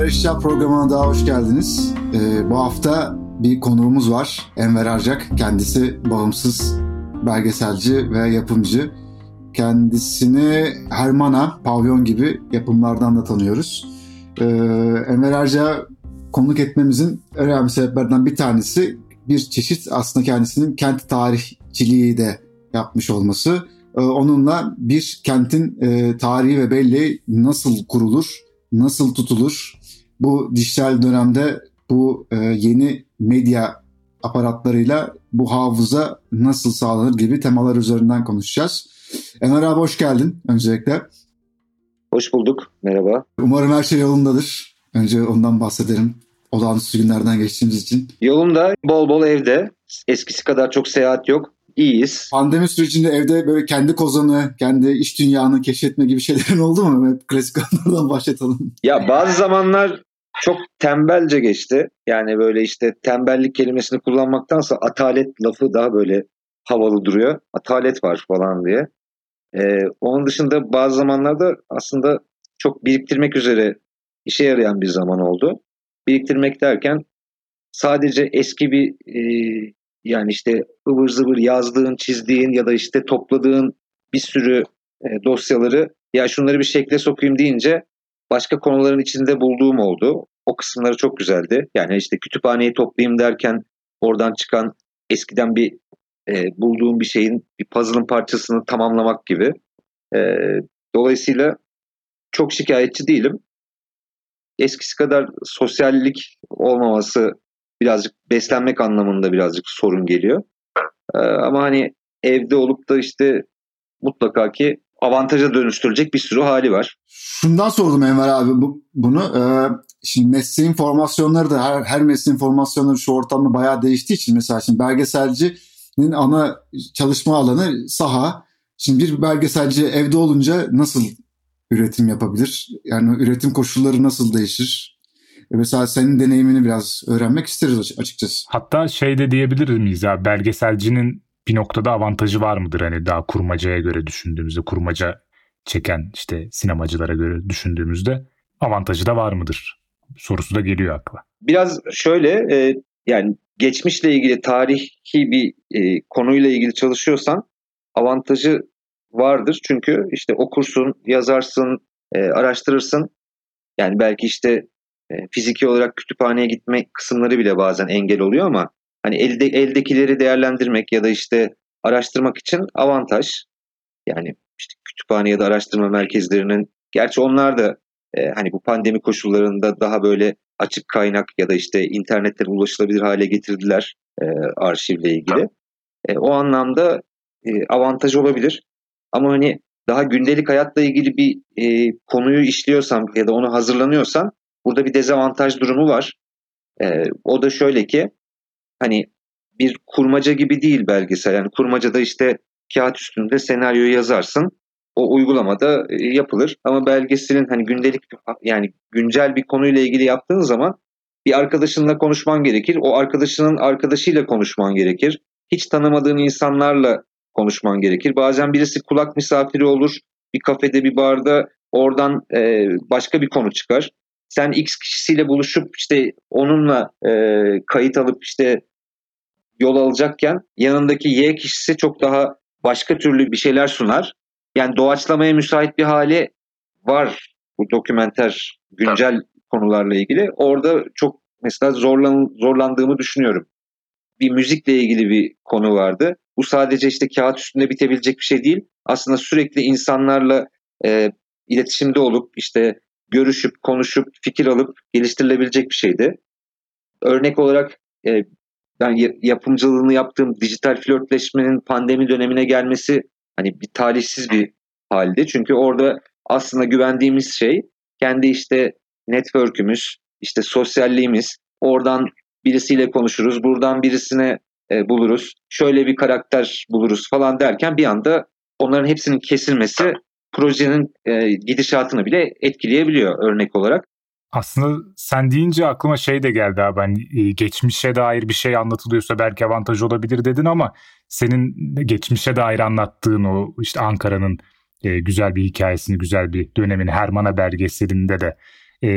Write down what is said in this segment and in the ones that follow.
Merhabalar Eşya programına daha hoş geldiniz. Ee, bu hafta bir konuğumuz var. Enver Arcak. Kendisi bağımsız belgeselci ve yapımcı. Kendisini Hermana, Pavyon gibi yapımlardan da tanıyoruz. Ee, Enver Arcak'ı konuk etmemizin önemli sebeplerden bir tanesi bir çeşit aslında kendisinin kent tarihçiliği de yapmış olması. Ee, onunla bir kentin e, tarihi ve belleği nasıl kurulur, nasıl tutulur, bu dijital dönemde bu e, yeni medya aparatlarıyla bu hafıza nasıl sağlanır gibi temalar üzerinden konuşacağız. Enver abi hoş geldin öncelikle. Hoş bulduk, merhaba. Umarım her şey yolundadır. Önce ondan bahsedelim. Olağanüstü günlerden geçtiğimiz için. Yolunda bol bol evde. Eskisi kadar çok seyahat yok. İyiyiz. Pandemi sürecinde evde böyle kendi kozanı, kendi iş dünyanı keşfetme gibi şeylerin oldu mu? Klasik anlardan başlatalım. Ya bazı zamanlar çok tembelce geçti. Yani böyle işte tembellik kelimesini kullanmaktansa atalet lafı daha böyle havalı duruyor. Atalet var falan diye. Ee, onun dışında bazı zamanlarda aslında çok biriktirmek üzere işe yarayan bir zaman oldu. Biriktirmek derken sadece eski bir e, yani işte ıvır zıvır yazdığın, çizdiğin ya da işte topladığın bir sürü e, dosyaları ya şunları bir şekle sokayım deyince başka konuların içinde bulduğum oldu. O kısımları çok güzeldi. Yani işte kütüphaneyi toplayayım derken oradan çıkan eskiden bir e, bulduğum bir şeyin bir puzzle'ın parçasını tamamlamak gibi. E, dolayısıyla çok şikayetçi değilim. Eskisi kadar sosyallik olmaması birazcık beslenmek anlamında birazcık sorun geliyor. Ee, ama hani evde olup da işte mutlaka ki avantaja dönüştürecek bir sürü hali var. Şundan sordum Enver abi bu, bunu. Ee, şimdi mesleğin formasyonları da her, her mesleğin formasyonları şu ortamda bayağı değiştiği için mesela şimdi belgeselcinin ana çalışma alanı saha. Şimdi bir belgeselci evde olunca nasıl üretim yapabilir? Yani üretim koşulları nasıl değişir? E, mesela senin deneyimini biraz öğrenmek isteriz açıkçası. Hatta şey de diyebilir miyiz ya belgeselcinin bir noktada avantajı var mıdır? Hani daha kurmacaya göre düşündüğümüzde kurmaca çeken işte sinemacılara göre düşündüğümüzde avantajı da var mıdır? Sorusu da geliyor akla. Biraz şöyle e, yani geçmişle ilgili tarihi bir e, konuyla ilgili çalışıyorsan avantajı vardır. Çünkü işte okursun, yazarsın, e, araştırırsın. Yani belki işte e, fiziki olarak kütüphaneye gitme kısımları bile bazen engel oluyor ama hani elde eldekileri değerlendirmek ya da işte araştırmak için avantaj. Yani işte kütüphane ya da araştırma merkezlerinin gerçi onlar da e, hani bu pandemi koşullarında daha böyle açık kaynak ya da işte internetten ulaşılabilir hale getirdiler e, arşivle ilgili. E, o anlamda e, avantaj olabilir. Ama hani daha gündelik hayatla ilgili bir e, konuyu işliyorsam ya da onu hazırlanıyorsan Burada bir dezavantaj durumu var. Ee, o da şöyle ki hani bir kurmaca gibi değil belgesel. Yani kurmacada işte kağıt üstünde senaryoyu yazarsın. O uygulamada e, yapılır. Ama belgeselin hani gündelik yani güncel bir konuyla ilgili yaptığın zaman bir arkadaşınla konuşman gerekir. O arkadaşının arkadaşıyla konuşman gerekir. Hiç tanımadığın insanlarla konuşman gerekir. Bazen birisi kulak misafiri olur. Bir kafede, bir barda oradan e, başka bir konu çıkar sen X kişisiyle buluşup işte onunla e, kayıt alıp işte yol alacakken yanındaki Y kişisi çok daha başka türlü bir şeyler sunar. Yani doğaçlamaya müsait bir hali var bu dokümenter güncel Tabii. konularla ilgili. Orada çok mesela zorlan, zorlandığımı düşünüyorum. Bir müzikle ilgili bir konu vardı. Bu sadece işte kağıt üstünde bitebilecek bir şey değil. Aslında sürekli insanlarla e, iletişimde olup işte görüşüp, konuşup, fikir alıp geliştirilebilecek bir şeydi. Örnek olarak e, ben yapımcılığını yaptığım dijital flörtleşmenin pandemi dönemine gelmesi hani bir talihsiz bir halde. Çünkü orada aslında güvendiğimiz şey kendi işte network'ümüz, işte sosyalliğimiz. Oradan birisiyle konuşuruz, buradan birisine e, buluruz. Şöyle bir karakter buluruz falan derken bir anda onların hepsinin kesilmesi projenin e, gidişatını bile etkileyebiliyor örnek olarak. Aslında sen deyince aklıma şey de geldi abi hani e, geçmişe dair bir şey anlatılıyorsa belki avantaj olabilir dedin ama senin geçmişe dair anlattığın o işte Ankara'nın e, güzel bir hikayesini, güzel bir dönemini Hermana belgeselinde de e,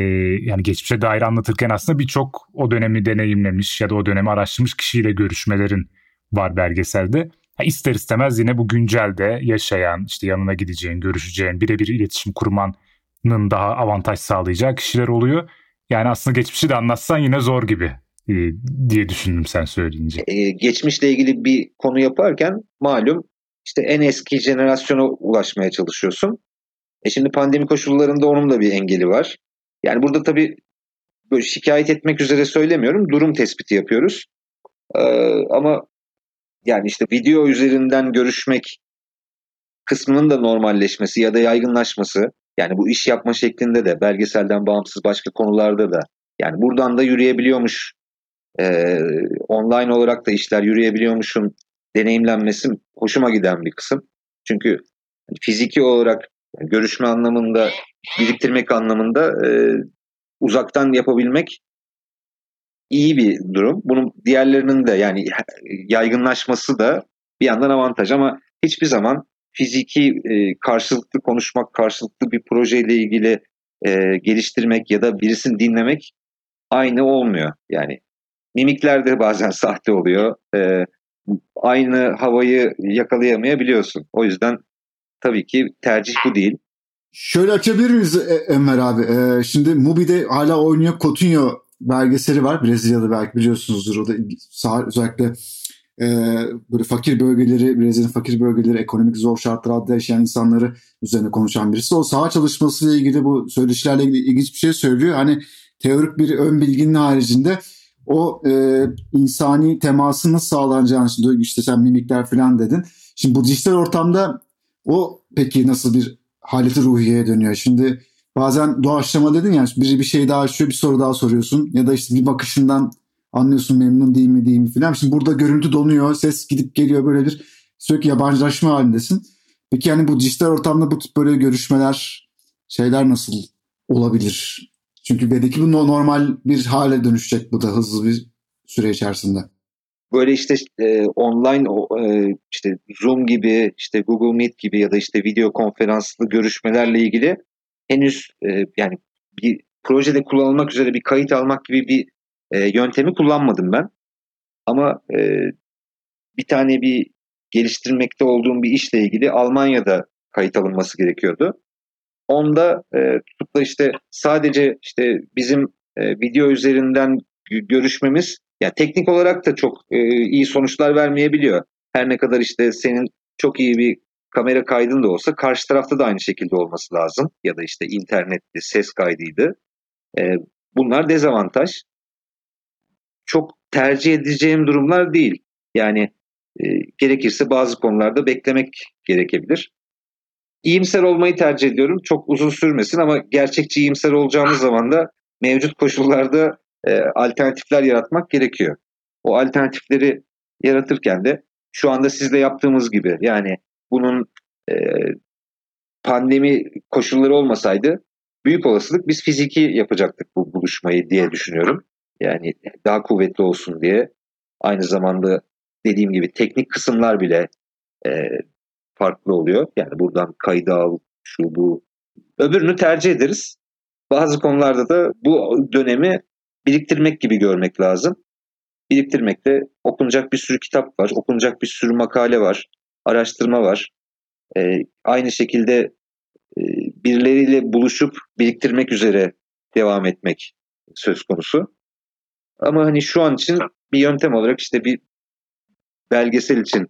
yani geçmişe dair anlatırken aslında birçok o dönemi deneyimlemiş ya da o dönemi araştırmış kişiyle görüşmelerin var belgeselde. Ha, ister istemez yine bu güncelde yaşayan, işte yanına gideceğin, görüşeceğin, birebir iletişim kurmanın daha avantaj sağlayacağı kişiler oluyor. Yani aslında geçmişi de anlatsan yine zor gibi e, diye düşündüm sen söyleyince. Ee, geçmişle ilgili bir konu yaparken malum işte en eski jenerasyona ulaşmaya çalışıyorsun. E şimdi pandemi koşullarında onun da bir engeli var. Yani burada tabii böyle şikayet etmek üzere söylemiyorum. Durum tespiti yapıyoruz. Ee, ama yani işte video üzerinden görüşmek kısmının da normalleşmesi ya da yaygınlaşması yani bu iş yapma şeklinde de belgeselden bağımsız başka konularda da yani buradan da yürüyebiliyormuş e, online olarak da işler yürüyebiliyormuşun deneyimlenmesi hoşuma giden bir kısım. Çünkü fiziki olarak görüşme anlamında biriktirmek anlamında e, uzaktan yapabilmek iyi bir durum. Bunun diğerlerinin de yani yaygınlaşması da bir yandan avantaj ama hiçbir zaman fiziki e, karşılıklı konuşmak, karşılıklı bir projeyle ilgili e, geliştirmek ya da birisini dinlemek aynı olmuyor. Yani mimikler de bazen sahte oluyor. E, aynı havayı yakalayamayabiliyorsun. O yüzden tabii ki tercih bu değil. Şöyle açabilir miyiz e, Enver abi? Ee, şimdi Mubi'de hala oynuyor Coutinho belgeseli var. Brezilyalı belki biliyorsunuzdur. O da özellikle e, böyle fakir bölgeleri, Brezilya'nın fakir bölgeleri, ekonomik zor şartlarda yaşayan insanları üzerine konuşan birisi. O saha çalışmasıyla ilgili bu söyleşilerle ilgili ilginç bir şey söylüyor. Hani teorik bir ön bilginin haricinde o e, insani temasın nasıl sağlanacağını şimdi işte sen mimikler falan dedin. Şimdi bu dijital ortamda o peki nasıl bir haleti ruhiyeye dönüyor? Şimdi bazen doğaçlama dedin ya biri bir şey daha açıyor bir soru daha soruyorsun ya da işte bir bakışından anlıyorsun memnun değil mi değil mi filan. Şimdi burada görüntü donuyor ses gidip geliyor böyle bir sürekli yabancılaşma halindesin. Peki yani bu dijital ortamda bu tip böyle görüşmeler şeyler nasıl olabilir? Çünkü belki bu normal bir hale dönüşecek bu da hızlı bir süre içerisinde. Böyle işte e, online e, işte Zoom gibi işte Google Meet gibi ya da işte video konferanslı görüşmelerle ilgili henüz e, yani bir projede kullanılmak üzere bir kayıt almak gibi bir e, yöntemi kullanmadım ben. Ama e, bir tane bir geliştirmekte olduğum bir işle ilgili Almanya'da kayıt alınması gerekiyordu. Onda e, tutup da işte sadece işte bizim e, video üzerinden görüşmemiz yani teknik olarak da çok e, iyi sonuçlar vermeyebiliyor. Her ne kadar işte senin çok iyi bir kamera kaydın da olsa karşı tarafta da aynı şekilde olması lazım. Ya da işte internette ses kaydıydı. E, bunlar dezavantaj. Çok tercih edeceğim durumlar değil. Yani e, gerekirse bazı konularda beklemek gerekebilir. İyimser olmayı tercih ediyorum. Çok uzun sürmesin ama gerçekçi iyimser olacağımız zaman da mevcut koşullarda e, alternatifler yaratmak gerekiyor. O alternatifleri yaratırken de şu anda sizle yaptığımız gibi yani bunun e, pandemi koşulları olmasaydı büyük olasılık biz fiziki yapacaktık bu buluşmayı diye düşünüyorum. Yani daha kuvvetli olsun diye. Aynı zamanda dediğim gibi teknik kısımlar bile e, farklı oluyor. Yani buradan kayda al, şu bu. Öbürünü tercih ederiz. Bazı konularda da bu dönemi biriktirmek gibi görmek lazım. Biriktirmekte okunacak bir sürü kitap var, okunacak bir sürü makale var, araştırma var. Ee, aynı şekilde e, birileriyle buluşup biriktirmek üzere devam etmek söz konusu. Ama hani şu an için bir yöntem olarak işte bir belgesel için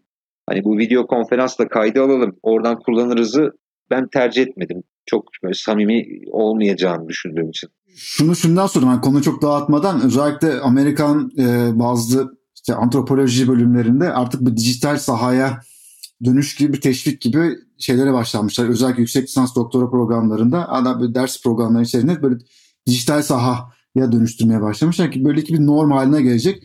hani bu video konferansla kaydı alalım oradan kullanırızı ben tercih etmedim. Çok böyle samimi olmayacağını düşündüğüm için. Şunu şundan sonra yani konu çok dağıtmadan özellikle Amerikan e, bazı işte antropoloji bölümlerinde artık bir dijital sahaya dönüş gibi bir teşvik gibi şeylere başlanmışlar. Özellikle yüksek lisans doktora programlarında ada bir ders programları içerisinde böyle dijital sahaya dönüştürmeye başlamışlar ki böyle bir norm haline gelecek.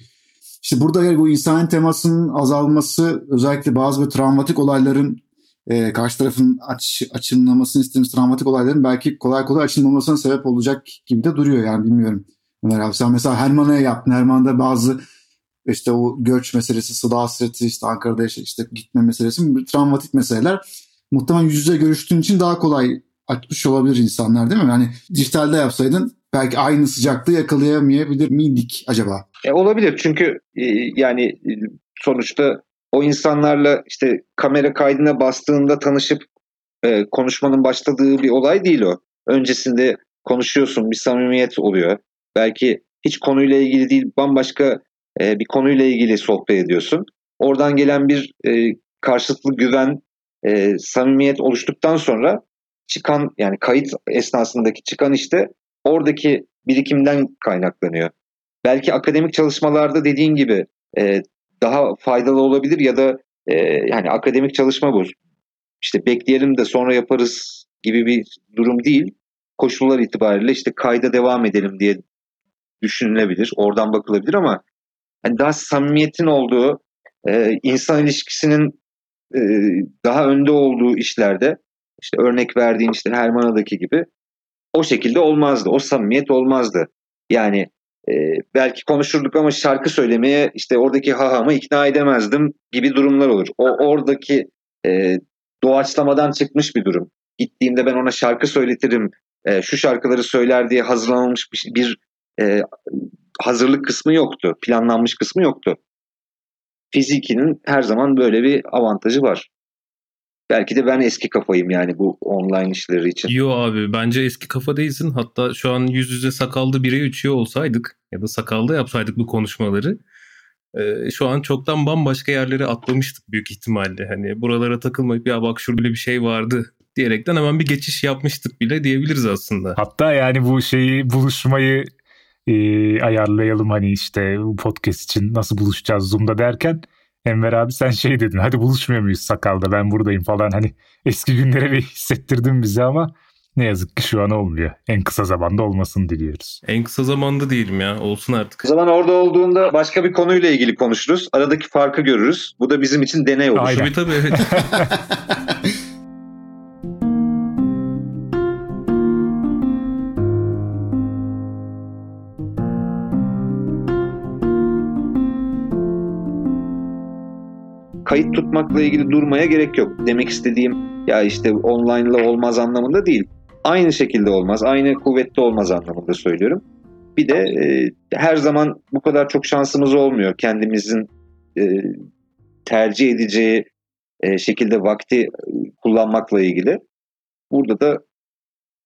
İşte burada bu insan temasının azalması özellikle bazı bir travmatik olayların e, karşı tarafın aç, açılmamasını istediğimiz travmatik olayların belki kolay kolay açılmamasına sebep olacak gibi de duruyor yani bilmiyorum. Ömer abi sen mesela Herman'a yaptın. Herman'da bazı işte o göç meselesi, sıla hasreti, işte Ankara'da işte gitme meselesi travmatik meseleler. Muhtemelen yüz yüze görüştüğün için daha kolay açmış olabilir insanlar değil mi? Yani dijitalde yapsaydın belki aynı sıcaklığı yakalayamayabilir miydik acaba? E, olabilir çünkü e, yani e, sonuçta o insanlarla işte kamera kaydına bastığında tanışıp e, konuşmanın başladığı bir olay değil o. Öncesinde konuşuyorsun, bir samimiyet oluyor. Belki hiç konuyla ilgili değil, bambaşka e, bir konuyla ilgili sohbet ediyorsun. Oradan gelen bir e, karşılıklı güven, e, samimiyet oluştuktan sonra çıkan yani kayıt esnasındaki çıkan işte oradaki birikimden kaynaklanıyor. Belki akademik çalışmalarda dediğin gibi e, daha faydalı olabilir ya da e, yani akademik çalışma bu. İşte bekleyelim de sonra yaparız gibi bir durum değil. Koşullar itibariyle işte kayda devam edelim diye düşünülebilir. Oradan bakılabilir ama hani daha samimiyetin olduğu, e, insan ilişkisinin e, daha önde olduğu işlerde işte örnek verdiğin işte Hermana'daki gibi o şekilde olmazdı. O samimiyet olmazdı. Yani e, belki konuşurduk ama şarkı söylemeye işte oradaki hahamı ikna edemezdim gibi durumlar olur. O oradaki e, doğaçlamadan çıkmış bir durum. Gittiğimde ben ona şarkı söyletirim, e, şu şarkıları söyler diye hazırlanmış bir, bir e, hazırlık kısmı yoktu. Planlanmış kısmı yoktu. Fizikinin her zaman böyle bir avantajı var. Belki de ben eski kafayım yani bu online işleri için. Yo abi bence eski kafa değilsin. Hatta şu an yüz yüze sakallı bire uçuyor olsaydık ya da sakallı yapsaydık bu konuşmaları e, şu an çoktan bambaşka yerlere atlamıştık büyük ihtimalle. Hani buralara takılmayıp ya bak şurada bir şey vardı diyerekten hemen bir geçiş yapmıştık bile diyebiliriz aslında. Hatta yani bu şeyi buluşmayı e, ayarlayalım hani işte bu podcast için nasıl buluşacağız Zoom'da derken Enver abi sen şey dedin hadi buluşmuyor muyuz sakalda ben buradayım falan hani eski günlere bir hissettirdin bizi ama ne yazık ki şu an olmuyor. En kısa zamanda olmasını diliyoruz. En kısa zamanda değilim ya olsun artık. O zaman orada olduğunda başka bir konuyla ilgili konuşuruz. Aradaki farkı görürüz. Bu da bizim için deney olur. Aynen. Tabii tabii evet. Kayıt tutmakla ilgili durmaya gerek yok. Demek istediğim ya işte online ile olmaz anlamında değil. Aynı şekilde olmaz, aynı kuvvette olmaz anlamında söylüyorum. Bir de e, her zaman bu kadar çok şansımız olmuyor kendimizin e, tercih edeceği e, şekilde vakti kullanmakla ilgili. Burada da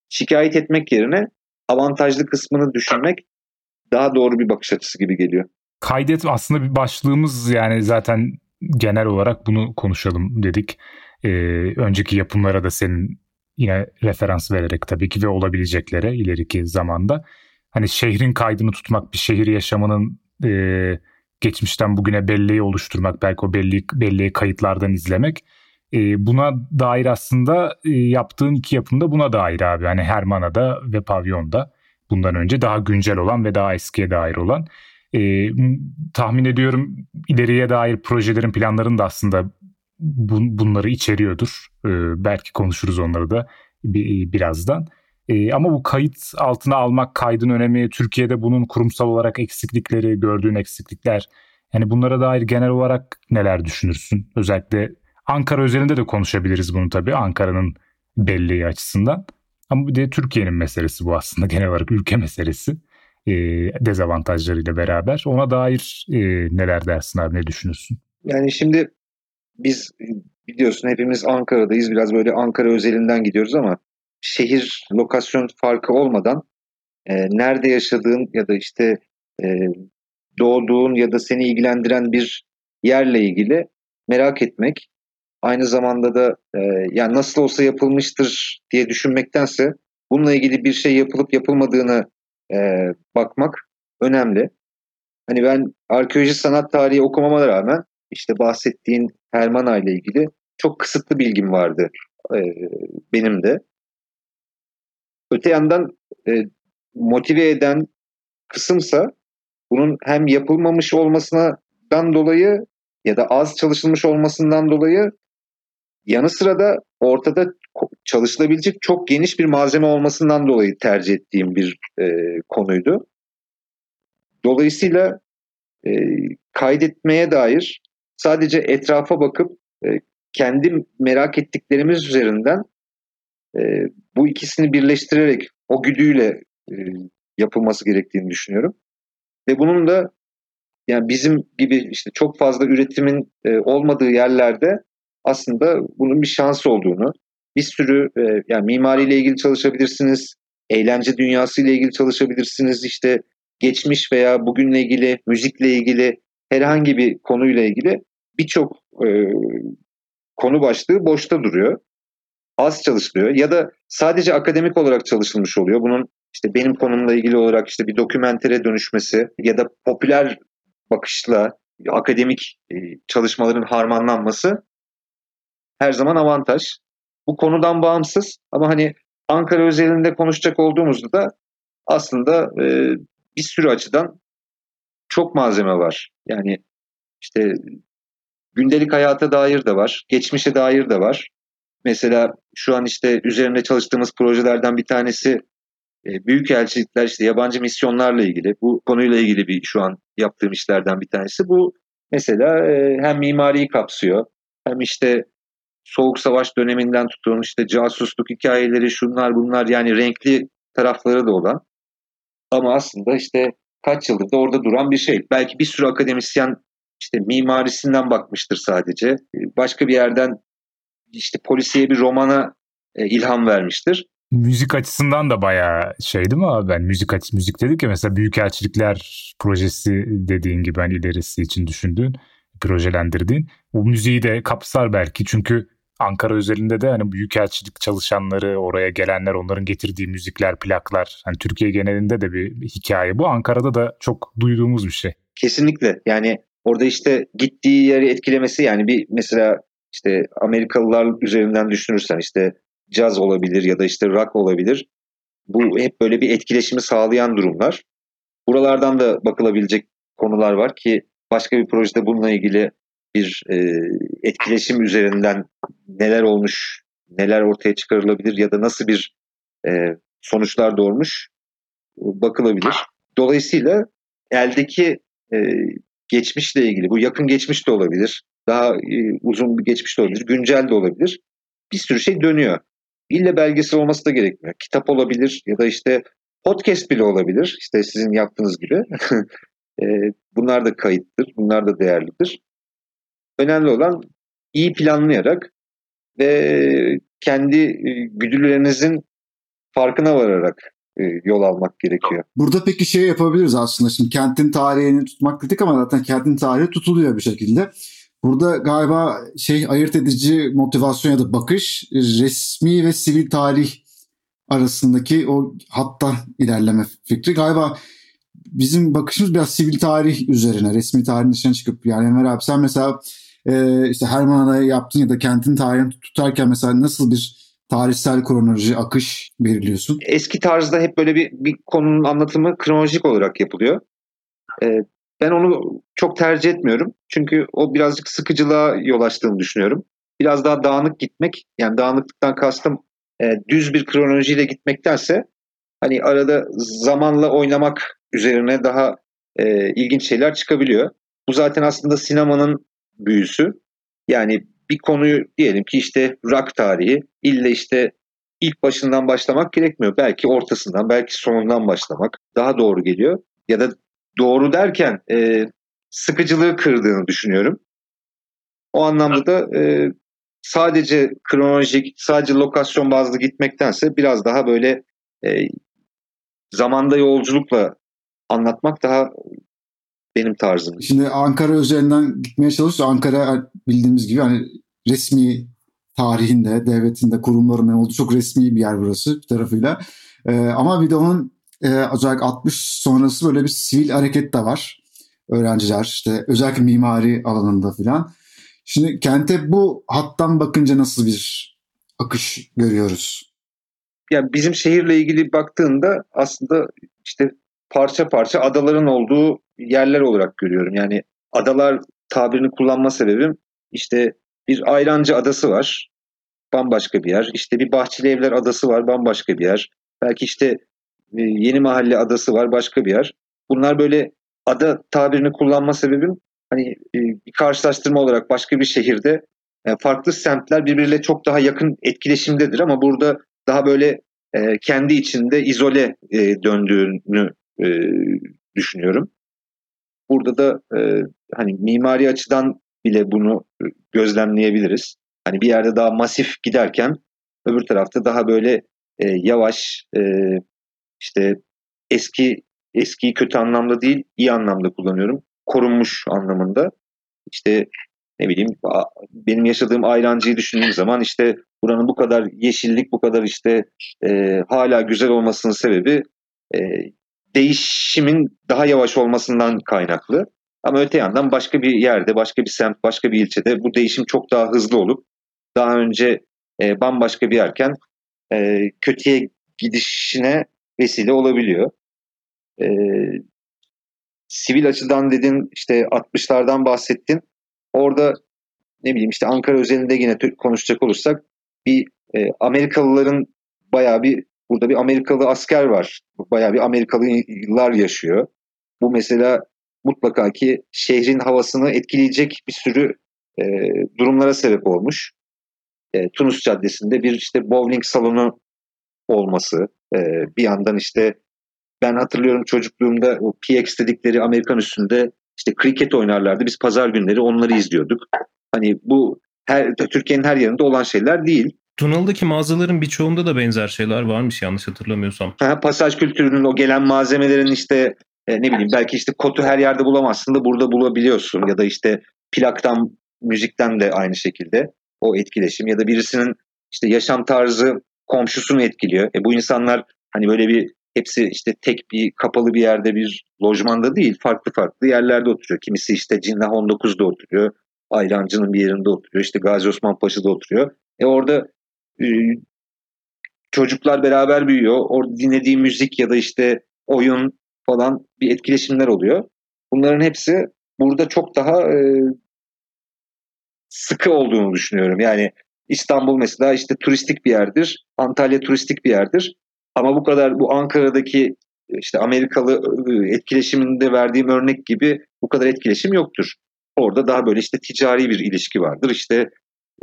şikayet etmek yerine avantajlı kısmını düşünmek daha doğru bir bakış açısı gibi geliyor. Kaydet aslında bir başlığımız yani zaten genel olarak bunu konuşalım dedik. Ee, önceki yapımlara da senin yine referans vererek tabii ki ve olabileceklere ileriki zamanda. Hani şehrin kaydını tutmak, bir şehir yaşamının e, geçmişten bugüne belleği oluşturmak, belki o belleği, belleği kayıtlardan izlemek. E, buna dair aslında e, yaptığın iki yapımda buna dair abi. Hani Hermana'da ve Pavyon'da bundan önce daha güncel olan ve daha eskiye dair olan. E, tahmin ediyorum ileriye dair projelerin planların da aslında bun, bunları içeriyordur. E, belki konuşuruz onları da bir, birazdan. E, ama bu kayıt altına almak kaydın önemi, Türkiye'de bunun kurumsal olarak eksiklikleri, gördüğün eksiklikler. Yani bunlara dair genel olarak neler düşünürsün? Özellikle Ankara özelinde de konuşabiliriz bunu tabii Ankara'nın belleği açısından. Ama bir de Türkiye'nin meselesi bu aslında genel olarak ülke meselesi e, dezavantajlarıyla beraber. Ona dair e, neler dersin abi ne düşünürsün? Yani şimdi biz biliyorsun hepimiz Ankara'dayız. Biraz böyle Ankara özelinden gidiyoruz ama şehir lokasyon farkı olmadan e, nerede yaşadığın ya da işte e, doğduğun ya da seni ilgilendiren bir yerle ilgili merak etmek aynı zamanda da e, yani nasıl olsa yapılmıştır diye düşünmektense bununla ilgili bir şey yapılıp yapılmadığını e, bakmak önemli. Hani ben arkeoloji sanat tarihi okumama rağmen işte bahsettiğin Hermana ile ilgili çok kısıtlı bilgim vardı e, benim de. Öte yandan e, motive eden kısımsa bunun hem yapılmamış olmasından dolayı ya da az çalışılmış olmasından dolayı yanı sıra da ortada çalışılabilecek çok geniş bir malzeme olmasından dolayı tercih ettiğim bir e, konuydu. Dolayısıyla e, kaydetmeye dair sadece etrafa bakıp e, kendi merak ettiklerimiz üzerinden e, bu ikisini birleştirerek o güdüyle e, yapılması gerektiğini düşünüyorum. Ve bunun da yani bizim gibi işte çok fazla üretimin e, olmadığı yerlerde aslında bunun bir şans olduğunu, bir sürü e, yani mimariyle ilgili çalışabilirsiniz, eğlence dünyası ile ilgili çalışabilirsiniz, işte geçmiş veya bugünle ilgili, müzikle ilgili herhangi bir konuyla ilgili birçok e, konu başlığı boşta duruyor. Az çalışılıyor ya da sadece akademik olarak çalışılmış oluyor. Bunun işte benim konumla ilgili olarak işte bir dokümentere dönüşmesi ya da popüler bakışla akademik e, çalışmaların harmanlanması her zaman avantaj. Bu konudan bağımsız ama hani Ankara özelinde konuşacak olduğumuzda da aslında e, bir sürü açıdan çok malzeme var. Yani işte gündelik hayata dair de var, geçmişe dair de var. Mesela şu an işte üzerinde çalıştığımız projelerden bir tanesi e, büyük elçilikler işte yabancı misyonlarla ilgili bu konuyla ilgili bir şu an yaptığım işlerden bir tanesi. Bu mesela e, hem mimariyi kapsıyor hem işte Soğuk Savaş döneminden tutun işte casusluk hikayeleri şunlar bunlar yani renkli tarafları da olan ama aslında işte kaç yıldır da orada duran bir şey. Belki bir sürü akademisyen işte mimarisinden bakmıştır sadece. E, başka bir yerden işte polisiye bir romana ilham vermiştir müzik açısından da bayağı şey değil mi abi? Ben müzik açı müzik dedik ya mesela Büyükelçilikler projesi dediğin gibi hani ilerisi için düşündüğün, projelendirdiğin. O müziği de kapsar belki çünkü Ankara özelinde de hani büyükelçilik çalışanları, oraya gelenler, onların getirdiği müzikler, plaklar. Hani Türkiye genelinde de bir, hikaye bu. Ankara'da da çok duyduğumuz bir şey. Kesinlikle. Yani orada işte gittiği yeri etkilemesi yani bir mesela işte Amerikalılar üzerinden düşünürsen işte caz olabilir ya da işte rock olabilir. Bu hep böyle bir etkileşimi sağlayan durumlar. Buralardan da bakılabilecek konular var ki başka bir projede bununla ilgili bir e, etkileşim üzerinden neler olmuş, neler ortaya çıkarılabilir ya da nasıl bir e, sonuçlar doğurmuş bakılabilir. Dolayısıyla eldeki e, geçmişle ilgili, bu yakın geçmiş de olabilir, daha e, uzun bir geçmiş de olabilir, güncel de olabilir. Bir sürü şey dönüyor. İlle belgesel olması da gerekmiyor. Kitap olabilir ya da işte podcast bile olabilir. İşte sizin yaptığınız gibi. E, bunlar da kayıttır. Bunlar da değerlidir. Önemli olan iyi planlayarak ve kendi e, güdülerinizin farkına vararak e, yol almak gerekiyor. Burada peki şey yapabiliriz aslında. Şimdi kentin tarihini tutmak dedik ama zaten kentin tarihi tutuluyor bir şekilde. Burada galiba şey ayırt edici motivasyon ya da bakış resmi ve sivil tarih arasındaki o hatta ilerleme fikri. Galiba bizim bakışımız biraz sivil tarih üzerine, resmi tarihin dışına çıkıp yani Ömer abi sen mesela e, işte Herman'a yaptın ya da kentin tarihini tutarken mesela nasıl bir tarihsel kronoloji, akış belirliyorsun? Eski tarzda hep böyle bir, bir konunun anlatımı kronolojik olarak yapılıyor. E, ben onu çok tercih etmiyorum. Çünkü o birazcık sıkıcılığa yol açtığını düşünüyorum. Biraz daha dağınık gitmek, yani dağınıklıktan kastım e, düz bir kronolojiyle gitmektense hani arada zamanla oynamak üzerine daha e, ilginç şeyler çıkabiliyor. Bu zaten aslında sinemanın büyüsü. Yani bir konuyu diyelim ki işte rock tarihi ille işte ilk başından başlamak gerekmiyor. Belki ortasından, belki sonundan başlamak daha doğru geliyor. Ya da doğru derken e, sıkıcılığı kırdığını düşünüyorum. O anlamda da e, sadece kronolojik, sadece lokasyon bazlı gitmektense biraz daha böyle e, zamanda yolculukla anlatmak daha benim tarzım. Şimdi Ankara üzerinden gitmeye çalışıyoruz. Ankara bildiğimiz gibi hani resmi tarihinde, devletinde, kurumlarında olduğu çok resmi bir yer burası bir tarafıyla. Ee, ama bir de onun e, özellikle 60 sonrası böyle bir sivil hareket de var. Öğrenciler işte özellikle mimari alanında filan. Şimdi kente bu hattan bakınca nasıl bir akış görüyoruz? Yani bizim şehirle ilgili baktığında aslında işte parça parça adaların olduğu yerler olarak görüyorum. Yani adalar tabirini kullanma sebebim işte bir Ayrancı adası var. Bambaşka bir yer. İşte bir Bahçeli Evler adası var. Bambaşka bir yer. Belki işte e, Yeni Mahalle adası var başka bir yer. Bunlar böyle ada tabirini kullanma sebebim hani e, bir karşılaştırma olarak başka bir şehirde e, farklı semtler birbiriyle çok daha yakın etkileşimdedir ama burada daha böyle kendi içinde izole döndüğünü e, düşünüyorum. Burada da e, hani mimari açıdan bile bunu gözlemleyebiliriz. Hani bir yerde daha masif giderken öbür tarafta daha böyle e, yavaş e, işte eski eskiyi kötü anlamda değil iyi anlamda kullanıyorum. Korunmuş anlamında. İşte ne bileyim benim yaşadığım Ayrancı'yı düşündüğüm zaman işte buranın bu kadar yeşillik bu kadar işte e, hala güzel olmasının sebebi e, değişimin daha yavaş olmasından kaynaklı. Ama öte yandan başka bir yerde, başka bir semt, başka bir ilçede bu değişim çok daha hızlı olup daha önce e, bambaşka bir yerken e, kötüye gidişine vesile olabiliyor. E, sivil açıdan dedin işte 60'lardan bahsettin. Orada ne bileyim işte Ankara özelinde yine konuşacak olursak bir e, Amerikalıların bayağı bir burada bir Amerikalı asker var. Bayağı bir Amerikalı yıllar yaşıyor. Bu mesela mutlaka ki şehrin havasını etkileyecek bir sürü e, durumlara sebep olmuş. E, Tunus Caddesi'nde bir işte bowling salonu olması, e, bir yandan işte ben hatırlıyorum çocukluğumda o PX dedikleri Amerikan üstünde işte kriket oynarlardı. Biz pazar günleri onları izliyorduk. Hani bu her Türkiye'nin her yerinde olan şeyler değil. Tunalı'daki mağazaların birçoğunda da benzer şeyler varmış yanlış hatırlamıyorsam. Ha, pasaj kültürünün o gelen malzemelerin işte e, ne bileyim belki işte kotu her yerde bulamazsın da burada bulabiliyorsun ya da işte plaktan müzikten de aynı şekilde o etkileşim ya da birisinin işte yaşam tarzı komşusunu etkiliyor. E, bu insanlar hani böyle bir hepsi işte tek bir kapalı bir yerde bir lojmanda değil farklı farklı yerlerde oturuyor. Kimisi işte Cinnah 19'da oturuyor. Ayrancı'nın bir yerinde oturuyor. İşte Gazi Osman Paşa'da oturuyor. E orada e, çocuklar beraber büyüyor. Orada dinlediği müzik ya da işte oyun falan bir etkileşimler oluyor. Bunların hepsi burada çok daha e, sıkı olduğunu düşünüyorum. Yani İstanbul mesela işte turistik bir yerdir. Antalya turistik bir yerdir. Ama bu kadar bu Ankara'daki işte Amerikalı e, etkileşiminde verdiğim örnek gibi bu kadar etkileşim yoktur. Orada daha böyle işte ticari bir ilişki vardır. İşte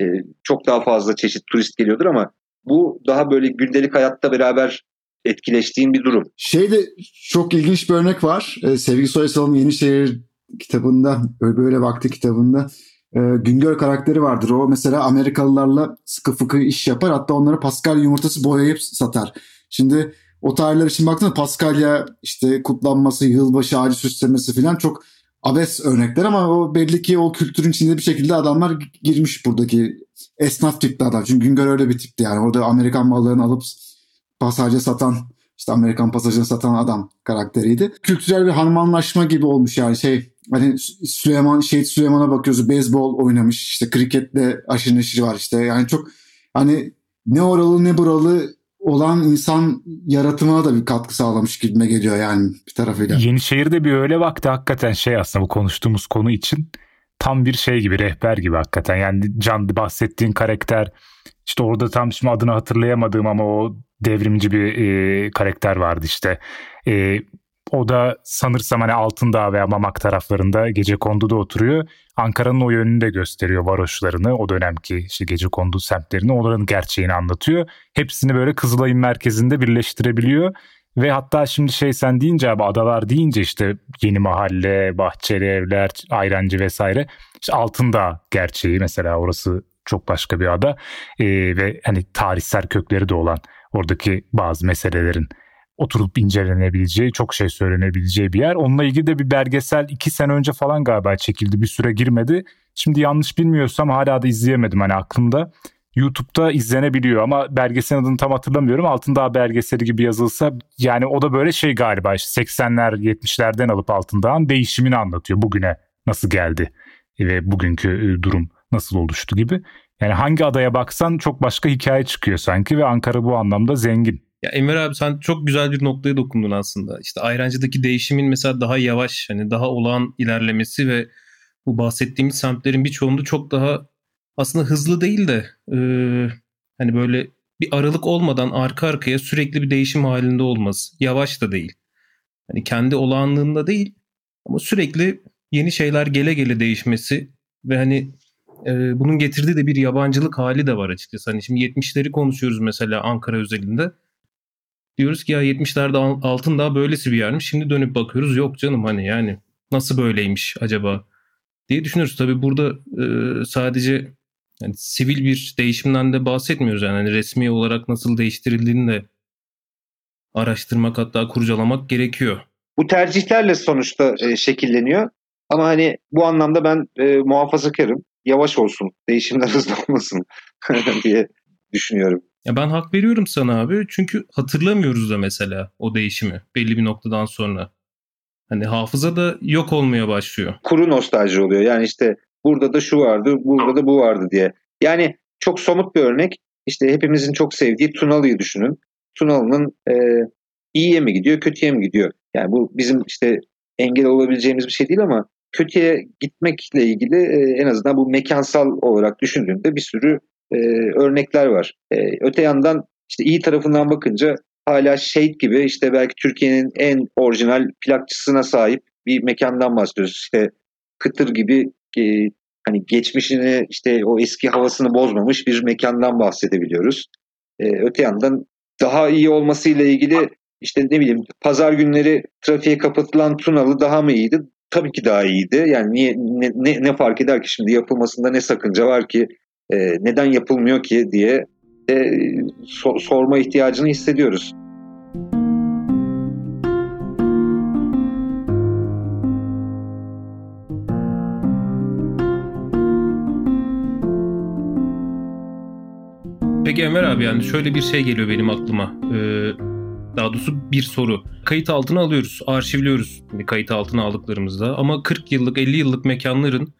e, çok daha fazla çeşit turist geliyordur ama bu daha böyle gündelik hayatta beraber etkileştiğin bir durum. Şeyde çok ilginç bir örnek var. Ee, Sevgi Soysal'ın Yenişehir kitabında, Böyle Vakti kitabında e, Güngör karakteri vardır. O mesela Amerikalılarla sıkı fıkı iş yapar. Hatta onlara Pascal yumurtası boyayıp satar. Şimdi o tarihler için baktığında Paskalya işte kutlanması, yılbaşı ağacı süslemesi falan çok abes örnekler ama o belli ki o kültürün içinde bir şekilde adamlar girmiş buradaki esnaf tipli adam. Çünkü Güngör öyle bir tipti yani. Orada Amerikan mallarını alıp pasajı satan işte Amerikan pasajını satan adam karakteriydi. Kültürel bir harmanlaşma gibi olmuş yani şey hani Süleyman Şehit Süleyman'a bakıyoruz beyzbol oynamış işte kriketle aşırı neşri var işte yani çok hani ne oralı ne buralı olan insan yaratımına da bir katkı sağlamış gibime geliyor yani bir tarafıyla. Yenişehir'de bir öyle vakti hakikaten şey aslında bu konuştuğumuz konu için tam bir şey gibi rehber gibi hakikaten. Yani Can bahsettiğin karakter işte orada tam şimdi adını hatırlayamadığım ama o devrimci bir e, karakter vardı işte. E, o da sanırsam hani Altındağ veya Mamak taraflarında gece konduda oturuyor. Ankara'nın o yönünü de gösteriyor varoşlarını. O dönemki işte gece kondu semtlerini, onların gerçeğini anlatıyor. Hepsini böyle Kızılay'ın merkezinde birleştirebiliyor. Ve hatta şimdi şey sen deyince abi adalar deyince işte yeni mahalle, bahçeli evler, ayrancı vesaire. İşte Altındağ gerçeği mesela orası çok başka bir ada. Ee, ve hani tarihsel kökleri de olan oradaki bazı meselelerin oturup incelenebileceği, çok şey söylenebileceği bir yer. Onunla ilgili de bir belgesel iki sene önce falan galiba çekildi. Bir süre girmedi. Şimdi yanlış bilmiyorsam hala da izleyemedim hani aklımda. YouTube'da izlenebiliyor ama belgeselin adını tam hatırlamıyorum. Altındağ belgeseli gibi yazılsa yani o da böyle şey galiba işte 80'ler 70'lerden alıp Altındağ'ın değişimini anlatıyor. Bugüne nasıl geldi ve bugünkü e, durum nasıl oluştu gibi. Yani hangi adaya baksan çok başka hikaye çıkıyor sanki ve Ankara bu anlamda zengin. Ya Emir abi sen çok güzel bir noktaya dokundun aslında. İşte Ayrancı'daki değişimin mesela daha yavaş, hani daha olağan ilerlemesi ve bu bahsettiğimiz semtlerin birçoğunda çok daha aslında hızlı değil de e, hani böyle bir aralık olmadan arka arkaya sürekli bir değişim halinde olması. Yavaş da değil. Hani kendi olağanlığında değil ama sürekli yeni şeyler gele gele değişmesi ve hani e, bunun getirdiği de bir yabancılık hali de var açıkçası. Hani şimdi 70'leri konuşuyoruz mesela Ankara özelinde. Diyoruz ki ya 70'lerde altın daha böylesi bir yermiş. Şimdi dönüp bakıyoruz yok canım hani yani nasıl böyleymiş acaba diye düşünüyoruz. Tabii burada e, sadece yani sivil bir değişimden de bahsetmiyoruz. Yani hani resmi olarak nasıl değiştirildiğini de araştırmak hatta kurcalamak gerekiyor. Bu tercihlerle sonuçta e, şekilleniyor. Ama hani bu anlamda ben e, muhafazakarım. Yavaş olsun, değişimler hızlı olmasın diye düşünüyorum. Ya ben hak veriyorum sana abi. Çünkü hatırlamıyoruz da mesela o değişimi belli bir noktadan sonra. Hani hafıza da yok olmaya başlıyor. Kuru nostalji oluyor. Yani işte burada da şu vardı, burada da bu vardı diye. Yani çok somut bir örnek. İşte hepimizin çok sevdiği Tunalı'yı düşünün. Tunalı'nın e, iyiye mi gidiyor, kötüye mi gidiyor? Yani bu bizim işte engel olabileceğimiz bir şey değil ama kötüye gitmekle ilgili e, en azından bu mekansal olarak düşündüğümde bir sürü e, örnekler var. E, öte yandan işte iyi tarafından bakınca hala Shade gibi işte belki Türkiye'nin en orijinal plakçısına sahip bir mekandan bahsediyoruz. İşte Kıtır gibi e, hani geçmişini işte o eski havasını bozmamış bir mekandan bahsedebiliyoruz. E, öte yandan daha iyi olmasıyla ilgili işte ne bileyim pazar günleri trafiğe kapatılan Tunalı daha mı iyiydi? Tabii ki daha iyiydi. Yani niye ne, ne, ne fark eder ki şimdi yapılmasında ne sakınca var ki e, neden yapılmıyor ki diye e, so, sorma ihtiyacını hissediyoruz. Peki Enver abi yani şöyle bir şey geliyor benim aklıma. Ee, daha doğrusu bir soru. Kayıt altına alıyoruz, arşivliyoruz kayıt altına aldıklarımızda. Ama 40 yıllık, 50 yıllık mekanların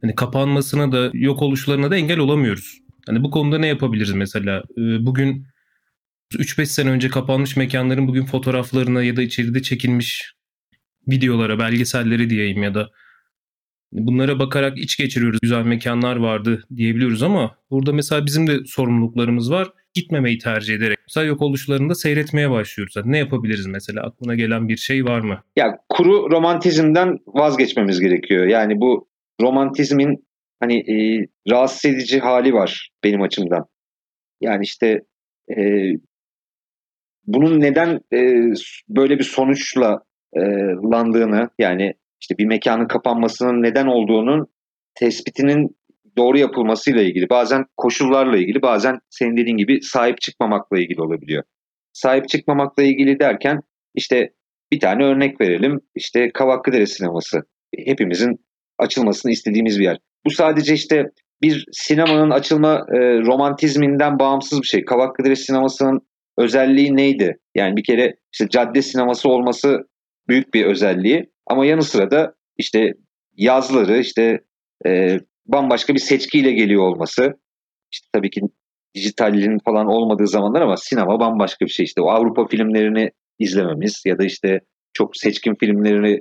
hani kapanmasına da yok oluşlarına da engel olamıyoruz. Hani bu konuda ne yapabiliriz mesela? Ee, bugün 3-5 sene önce kapanmış mekanların bugün fotoğraflarına ya da içeride çekilmiş videolara, belgeselleri diyeyim ya da bunlara bakarak iç geçiriyoruz. Güzel mekanlar vardı diyebiliyoruz ama burada mesela bizim de sorumluluklarımız var. Gitmemeyi tercih ederek mesela yok oluşlarında seyretmeye başlıyoruz. ne yapabiliriz mesela? Aklına gelen bir şey var mı? Ya kuru romantizmden vazgeçmemiz gerekiyor. Yani bu romantizmin hani e, rahatsız edici hali var benim açımdan. Yani işte e, bunun neden e, böyle bir sonuçla e, landığını yani işte bir mekanın kapanmasının neden olduğunun tespitinin doğru yapılmasıyla ilgili bazen koşullarla ilgili bazen senin dediğin gibi sahip çıkmamakla ilgili olabiliyor. Sahip çıkmamakla ilgili derken işte bir tane örnek verelim işte Kavakkıdere sineması hepimizin açılmasını istediğimiz bir yer. Bu sadece işte bir sinemanın açılma e, romantizminden bağımsız bir şey. Kavakkıdere sinemasının özelliği neydi? Yani bir kere işte cadde sineması olması büyük bir özelliği. Ama yanı sıra da işte yazları işte e, bambaşka bir seçkiyle geliyor olması. İşte tabii ki dijitalin falan olmadığı zamanlar ama sinema bambaşka bir şey. İşte o Avrupa filmlerini izlememiz ya da işte çok seçkin filmlerini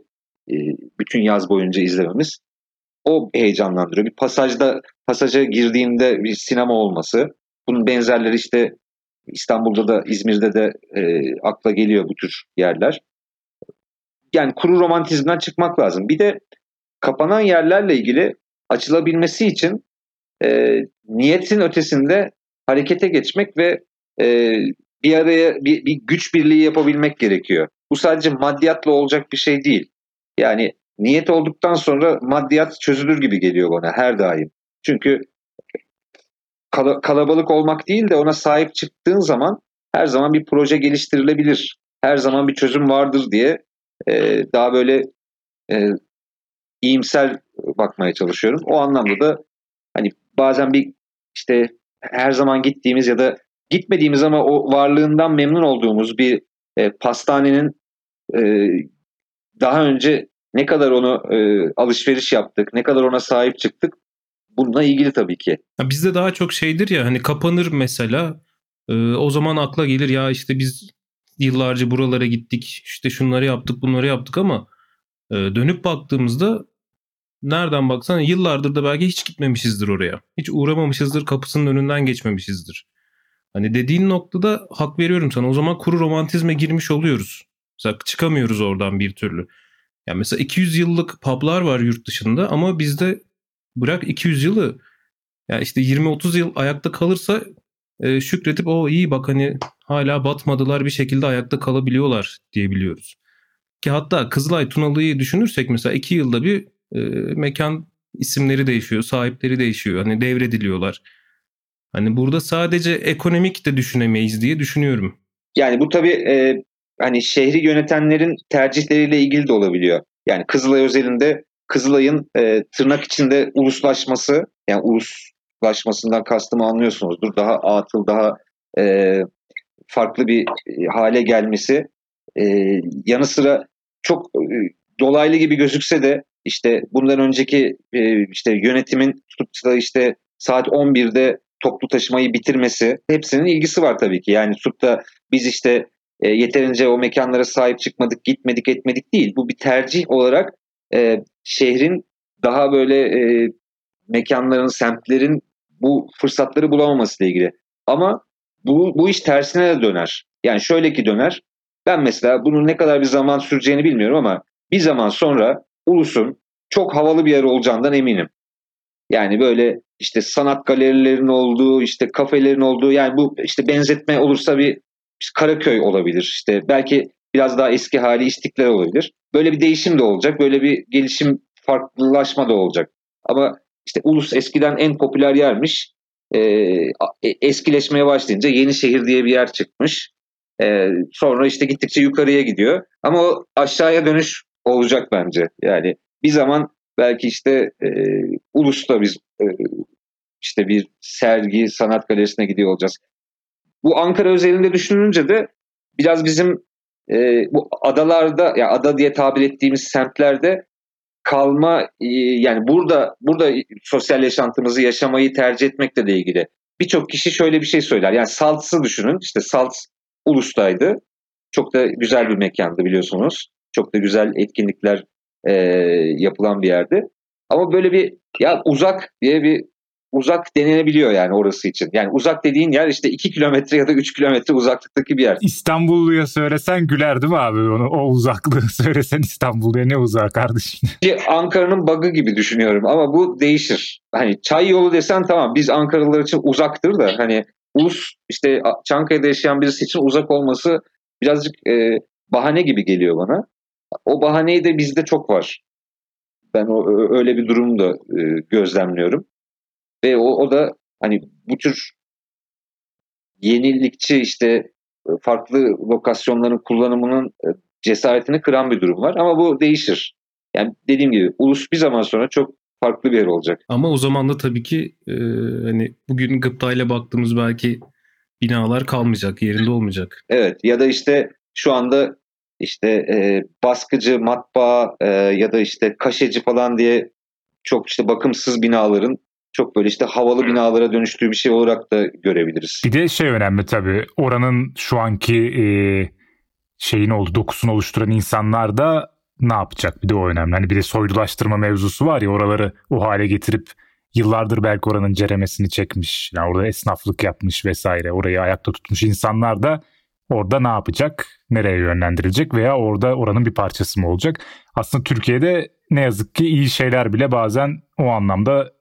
e, bütün yaz boyunca izlememiz o heyecanlandırıyor. Bir pasajda pasaja girdiğinde bir sinema olması. Bunun benzerleri işte İstanbul'da da İzmir'de de e, akla geliyor bu tür yerler yani kuru romantizmden çıkmak lazım. Bir de kapanan yerlerle ilgili açılabilmesi için e, niyetin ötesinde harekete geçmek ve e, bir araya bir, bir güç birliği yapabilmek gerekiyor. Bu sadece maddiyatla olacak bir şey değil. Yani niyet olduktan sonra maddiyat çözülür gibi geliyor bana her daim. Çünkü kalabalık olmak değil de ona sahip çıktığın zaman her zaman bir proje geliştirilebilir. Her zaman bir çözüm vardır diye e, daha böyle e, iyimser bakmaya çalışıyorum. O anlamda da hani bazen bir işte her zaman gittiğimiz ya da gitmediğimiz ama o varlığından memnun olduğumuz bir e, pastanenin e, daha önce ne kadar onu e, alışveriş yaptık, ne kadar ona sahip çıktık bununla ilgili tabii ki. Ya bizde daha çok şeydir ya hani kapanır mesela e, o zaman akla gelir ya işte biz yıllarca buralara gittik işte şunları yaptık bunları yaptık ama e, dönüp baktığımızda nereden baksan yıllardır da belki hiç gitmemişizdir oraya. Hiç uğramamışızdır kapısının önünden geçmemişizdir. Hani dediğin noktada hak veriyorum sana. O zaman kuru romantizme girmiş oluyoruz. Mesela çıkamıyoruz oradan bir türlü. Yani mesela 200 yıllık publar var yurt dışında ama bizde bırak 200 yılı yani işte 20-30 yıl ayakta kalırsa e, şükredip o iyi bak hani hala batmadılar bir şekilde ayakta kalabiliyorlar diyebiliyoruz. Ki hatta Kızılay Tunalı'yı düşünürsek mesela iki yılda bir e, mekan isimleri değişiyor, sahipleri değişiyor. Hani devrediliyorlar. Hani burada sadece ekonomik de düşünemeyiz diye düşünüyorum. Yani bu tabii e, hani şehri yönetenlerin tercihleriyle ilgili de olabiliyor. Yani Kızılay özelinde Kızılay'ın e, tırnak içinde uluslaşması, yani uluslaşmasından kastımı anlıyorsunuzdur. Daha atıl, daha e, farklı bir e, hale gelmesi. E, yanı sıra çok e, dolaylı gibi gözükse de işte bundan önceki e, işte yönetimin tutup işte saat 11'de toplu taşımayı bitirmesi hepsinin ilgisi var tabii ki. Yani da biz işte e, yeterince o mekanlara sahip çıkmadık, gitmedik, etmedik değil. Bu bir tercih olarak e, şehrin daha böyle e, mekanların, semtlerin bu fırsatları bulamaması ile ilgili. Ama bu, bu iş tersine de döner. Yani şöyle ki döner. Ben mesela bunun ne kadar bir zaman süreceğini bilmiyorum ama bir zaman sonra Ulus'un çok havalı bir yer olacağından eminim. Yani böyle işte sanat galerilerinin olduğu, işte kafelerin olduğu yani bu işte benzetme olursa bir Karaköy olabilir. İşte belki biraz daha eski hali İstiklal olabilir. Böyle bir değişim de olacak. Böyle bir gelişim, farklılaşma da olacak. Ama işte Ulus eskiden en popüler yermiş. Ee, eskileşmeye başlayınca Yenişehir diye bir yer çıkmış. Ee, sonra işte gittikçe yukarıya gidiyor. Ama o aşağıya dönüş olacak bence. Yani bir zaman belki işte e, Ulus'ta biz e, işte bir sergi, sanat galerisine gidiyor olacağız. Bu Ankara özelinde düşününce de biraz bizim e, bu adalarda ya yani ada diye tabir ettiğimiz semtlerde kalma e, yani burada burada sosyal yaşantımızı yaşamayı tercih etmekle de ilgili. Birçok kişi şöyle bir şey söyler. Yani Salt'sı düşünün. İşte Salt Ulus'taydı. Çok da güzel bir mekandı biliyorsunuz. Çok da güzel etkinlikler e, yapılan bir yerdi. Ama böyle bir ya uzak diye bir uzak denilebiliyor yani orası için. Yani uzak dediğin yer işte 2 kilometre ya da 3 kilometre uzaklıktaki bir yer. İstanbulluya söylesen güler değil mi abi onu? O uzaklığı söylesen İstanbulluya ne uzağı kardeşim? Ankara'nın bug'ı gibi düşünüyorum ama bu değişir. Hani çay yolu desen tamam biz Ankaralılar için uzaktır da hani ulus işte Çankaya'da yaşayan birisi için uzak olması birazcık e, bahane gibi geliyor bana. O bahaneyi de bizde çok var. Ben o öyle bir durum da e, gözlemliyorum. Ve o, o da hani bu tür yenilikçi işte e, farklı lokasyonların kullanımının e, cesaretini kıran bir durum var. Ama bu değişir. Yani dediğim gibi ulus bir zaman sonra çok farklı bir yer olacak. Ama o zaman da tabii ki e, hani bugün gıptayla baktığımız belki binalar kalmayacak, yerinde olmayacak. Evet ya da işte şu anda işte e, baskıcı, matbaa e, ya da işte kaşeci falan diye çok işte bakımsız binaların çok böyle işte havalı binalara dönüştüğü bir şey olarak da görebiliriz. Bir de şey önemli tabii oranın şu anki e, şeyin oldu dokusunu oluşturan insanlar da ne yapacak bir de o önemli. Hani bir de soylulaştırma mevzusu var ya oraları o hale getirip yıllardır belki oranın ceremesini çekmiş. Yani orada esnaflık yapmış vesaire orayı ayakta tutmuş insanlar da orada ne yapacak? Nereye yönlendirilecek veya orada oranın bir parçası mı olacak? Aslında Türkiye'de ne yazık ki iyi şeyler bile bazen o anlamda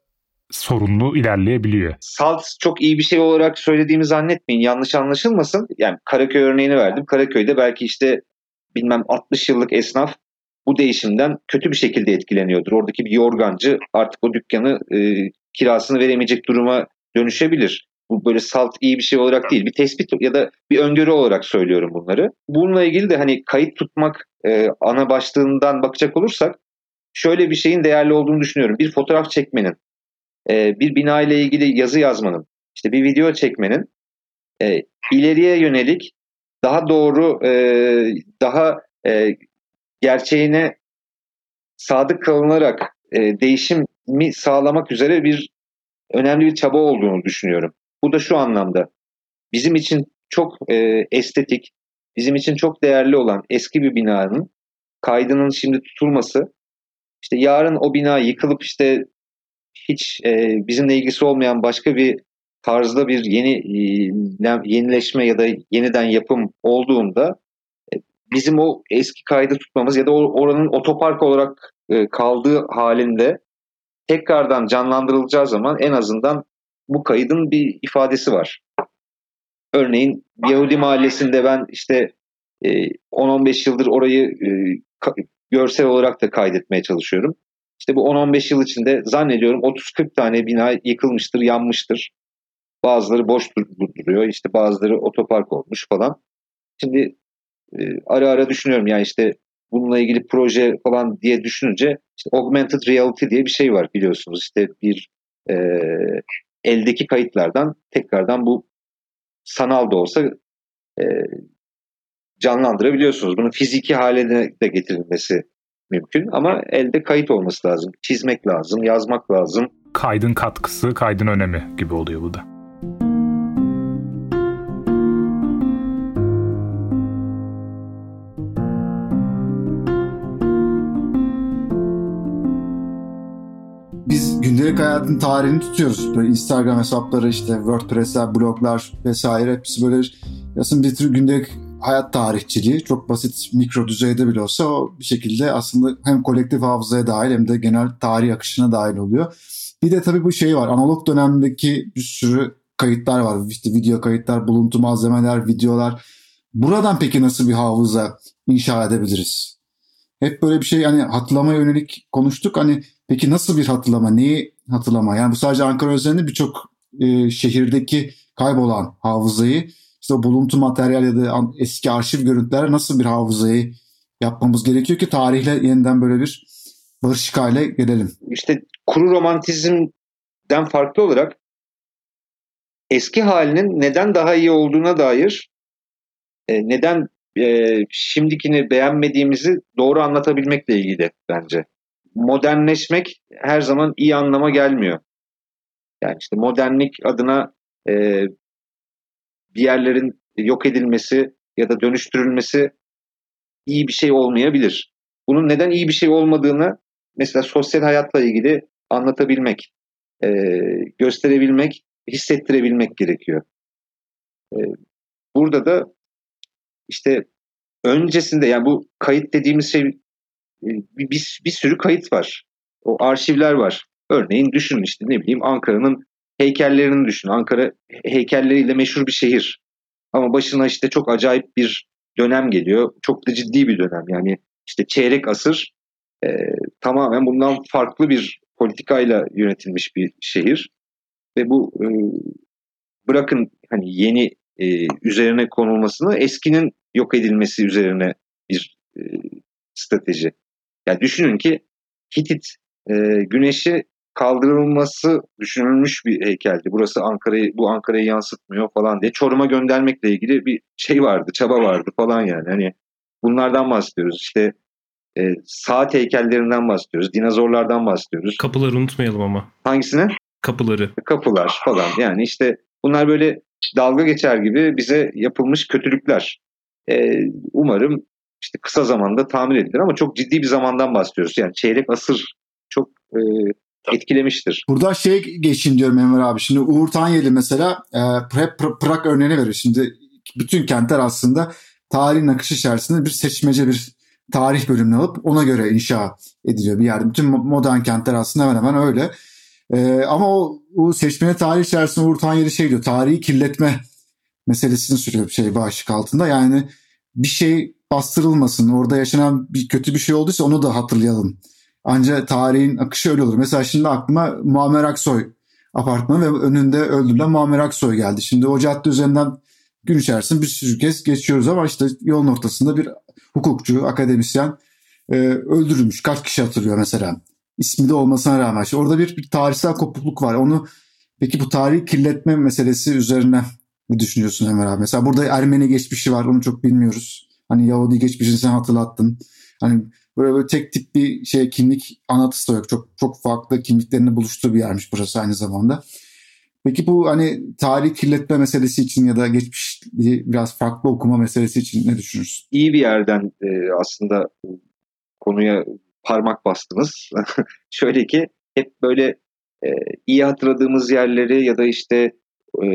sorunlu ilerleyebiliyor. Salt çok iyi bir şey olarak söylediğimi zannetmeyin. Yanlış anlaşılmasın. Yani Karaköy örneğini verdim. Karaköy'de belki işte bilmem 60 yıllık esnaf bu değişimden kötü bir şekilde etkileniyordur. Oradaki bir yorgancı artık o dükkanı e, kirasını veremeyecek duruma dönüşebilir. Bu böyle salt iyi bir şey olarak değil. Bir tespit ya da bir öngörü olarak söylüyorum bunları. Bununla ilgili de hani kayıt tutmak e, ana başlığından bakacak olursak şöyle bir şeyin değerli olduğunu düşünüyorum. Bir fotoğraf çekmenin e, bir bina ile ilgili yazı yazmanın, işte bir video çekmenin e, ileriye yönelik daha doğru, e, daha e, gerçeğine sadık kalınarak e, değişimi sağlamak üzere bir önemli bir çaba olduğunu düşünüyorum. Bu da şu anlamda bizim için çok e, estetik, bizim için çok değerli olan eski bir binanın kaydının şimdi tutulması, işte yarın o bina yıkılıp işte hiç e, bizimle ilgisi olmayan başka bir tarzda bir yeni e, yenileşme ya da yeniden yapım olduğunda e, bizim o eski kaydı tutmamız ya da oranın otopark olarak e, kaldığı halinde tekrardan canlandırılacağı zaman en azından bu kaydın bir ifadesi var. örneğin Yahudi mahallesinde ben işte e, 10-15 yıldır orayı e, görsel olarak da kaydetmeye çalışıyorum. İşte bu 10-15 yıl içinde zannediyorum 30-40 tane bina yıkılmıştır, yanmıştır. Bazıları boş dur- duruyor, işte bazıları otopark olmuş falan. Şimdi e, ara ara düşünüyorum yani işte bununla ilgili proje falan diye düşününce işte augmented reality diye bir şey var biliyorsunuz. İşte bir e, eldeki kayıtlardan tekrardan bu sanal da olsa e, canlandırabiliyorsunuz. Bunun fiziki hale de getirilmesi mümkün ama elde kayıt olması lazım. Çizmek lazım, yazmak lazım. Kaydın katkısı, kaydın önemi gibi oluyor bu da. Biz gündelik hayatın tarihini tutuyoruz. Böyle Instagram hesapları işte WordPress'ler, bloglar vesaire hepsi böyle aslında bir tür gündelik hayat tarihçiliği. Çok basit mikro düzeyde bile olsa o bir şekilde aslında hem kolektif hafızaya dahil hem de genel tarih akışına dahil oluyor. Bir de tabii bu şey var. Analog dönemdeki bir sürü kayıtlar var. İşte video kayıtlar, buluntu malzemeler, videolar. Buradan peki nasıl bir hafıza inşa edebiliriz? Hep böyle bir şey yani hatırlamaya yönelik konuştuk. Hani peki nasıl bir hatırlama? Neyi hatırlama? Yani bu sadece Ankara özelinde birçok e, şehirdeki kaybolan hafızayı işte o buluntu materyal ya da eski arşiv görüntüler nasıl bir hafızayı yapmamız gerekiyor ki tarihle yeniden böyle bir barışık hale gelelim. İşte kuru romantizmden farklı olarak eski halinin neden daha iyi olduğuna dair e, neden e, şimdikini beğenmediğimizi doğru anlatabilmekle ilgili bence. Modernleşmek her zaman iyi anlama gelmiyor. Yani işte modernlik adına e, bir yerlerin yok edilmesi ya da dönüştürülmesi iyi bir şey olmayabilir. Bunun neden iyi bir şey olmadığını mesela sosyal hayatla ilgili anlatabilmek, e, gösterebilmek, hissettirebilmek gerekiyor. E, burada da işte öncesinde yani bu kayıt dediğimiz şey e, bir, bir, bir sürü kayıt var. O arşivler var. Örneğin düşünün işte ne bileyim Ankara'nın heykellerini düşün. Ankara heykelleriyle meşhur bir şehir. Ama başına işte çok acayip bir dönem geliyor. Çok da ciddi bir dönem. Yani işte çeyrek asır e, tamamen bundan farklı bir politikayla yönetilmiş bir şehir. Ve bu e, bırakın hani yeni e, üzerine konulmasını eskinin yok edilmesi üzerine bir e, strateji. Yani düşünün ki Hitit e, güneşi kaldırılması düşünülmüş bir heykeldi. Burası Ankara'yı bu Ankara'yı yansıtmıyor falan diye Çorum'a göndermekle ilgili bir şey vardı, çaba vardı falan yani. Hani bunlardan bahsediyoruz. İşte e, saat heykellerinden bahsediyoruz, dinozorlardan bahsediyoruz. Kapıları unutmayalım ama. Hangisine? Kapıları. Kapılar falan. Yani işte bunlar böyle dalga geçer gibi bize yapılmış kötülükler. E, umarım işte kısa zamanda tamir edilir ama çok ciddi bir zamandan bahsediyoruz. Yani çeyrek asır çok e, etkilemiştir. Burada şey geçin diyorum Enver abi. Şimdi Uğur Tanyeli mesela e, hep Pr- Prag örneğini veriyor. Şimdi bütün kentler aslında tarihin akışı içerisinde bir seçmece bir tarih bölümünü alıp ona göre inşa ediliyor bir yerde. Bütün modern kentler aslında hemen hemen öyle. E, ama o, o seçmene tarih içerisinde Uğur Tanyeli şey diyor. Tarihi kirletme meselesini sürüyor bir şey başlık altında. Yani bir şey bastırılmasın. Orada yaşanan bir kötü bir şey olduysa onu da hatırlayalım. Ancak tarihin akışı öyle olur. Mesela şimdi aklıma Muammer Aksoy apartmanı ve önünde öldürülen Muammer Aksoy geldi. Şimdi o cadde üzerinden gün içerisinde bir sürü kez geçiyoruz ama işte yolun ortasında bir hukukçu, akademisyen e, öldürülmüş. Kaç kişi hatırlıyor mesela? İsmi de olmasına rağmen. İşte orada bir, bir tarihsel kopukluk var. Onu peki bu tarihi kirletme meselesi üzerine ne düşünüyorsun Ömer abi? Mesela burada Ermeni geçmişi var. Onu çok bilmiyoruz. Hani Yahudi geçmişini sen hatırlattın. Hani böyle, böyle tek tip bir şey kimlik anlatısı da yok. Çok çok farklı kimliklerini buluştuğu bir yermiş burası aynı zamanda. Peki bu hani tarih kirletme meselesi için ya da geçmiş biraz farklı okuma meselesi için ne düşünürsün? İyi bir yerden e, aslında konuya parmak bastınız. Şöyle ki hep böyle e, iyi hatırladığımız yerleri ya da işte e,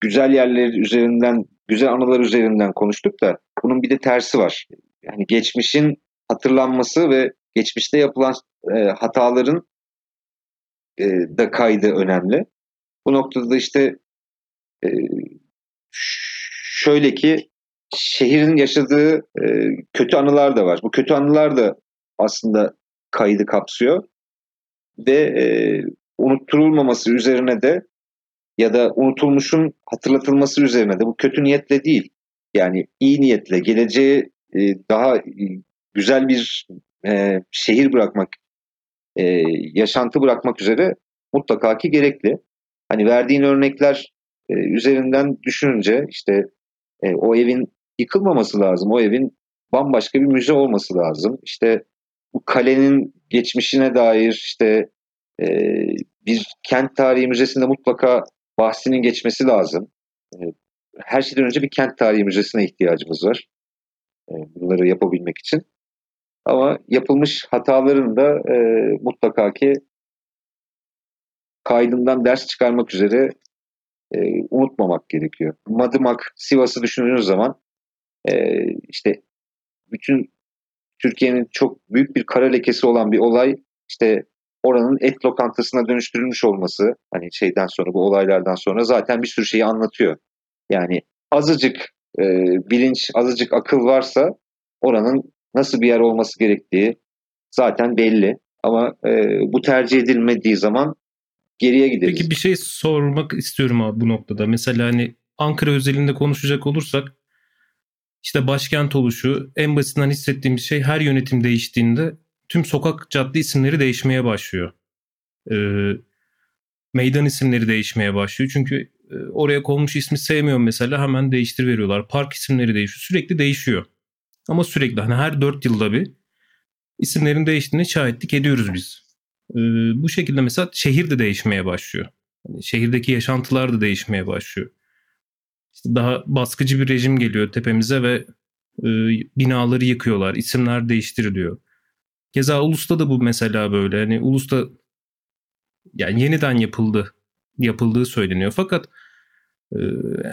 güzel yerler üzerinden, güzel anılar üzerinden konuştuk da bunun bir de tersi var. Yani geçmişin hatırlanması ve geçmişte yapılan e, hataların e, da kaydı önemli. Bu noktada da işte e, şöyle ki şehrin yaşadığı e, kötü anılar da var. Bu kötü anılar da aslında kaydı kapsıyor ve e, unutturulmaması üzerine de ya da unutulmuşun hatırlatılması üzerine de bu kötü niyetle değil. Yani iyi niyetle geleceğe e, daha güzel bir e, şehir bırakmak, e, yaşantı bırakmak üzere mutlaka ki gerekli. Hani verdiğin örnekler e, üzerinden düşününce işte e, o evin yıkılmaması lazım. O evin bambaşka bir müze olması lazım. İşte bu kalenin geçmişine dair işte e, bir kent tarihi müzesinde mutlaka bahsinin geçmesi lazım. E, her şeyden önce bir kent tarihi müzesine ihtiyacımız var. E, bunları yapabilmek için. Ama yapılmış hataların da e, mutlaka ki kaydından ders çıkarmak üzere e, unutmamak gerekiyor. Madımak, Sivas'ı düşündüğünüz zaman e, işte bütün Türkiye'nin çok büyük bir kara lekesi olan bir olay işte oranın et lokantasına dönüştürülmüş olması hani şeyden sonra bu olaylardan sonra zaten bir sürü şeyi anlatıyor. Yani azıcık e, bilinç, azıcık akıl varsa oranın nasıl bir yer olması gerektiği zaten belli. Ama e, bu tercih edilmediği zaman geriye gideriz. Peki bir şey sormak istiyorum abi bu noktada. Mesela hani Ankara özelinde konuşacak olursak işte başkent oluşu en basitinden hissettiğimiz şey her yönetim değiştiğinde tüm sokak cadde isimleri değişmeye başlıyor. Ee, meydan isimleri değişmeye başlıyor. Çünkü e, oraya konmuş ismi sevmiyorum mesela hemen değiştir veriyorlar. Park isimleri değişiyor. Sürekli değişiyor. Ama sürekli hani her 4 yılda bir isimlerin değiştiğine şahitlik ediyoruz biz. Ee, bu şekilde mesela şehir de değişmeye başlıyor. Yani şehirdeki yaşantılar da değişmeye başlıyor. İşte daha baskıcı bir rejim geliyor tepemize ve e, binaları yıkıyorlar, isimler değiştiriliyor. Keza Ulus'ta da bu mesela böyle. Hani Ulus'ta yani yeniden yapıldı, yapıldığı söyleniyor. Fakat e,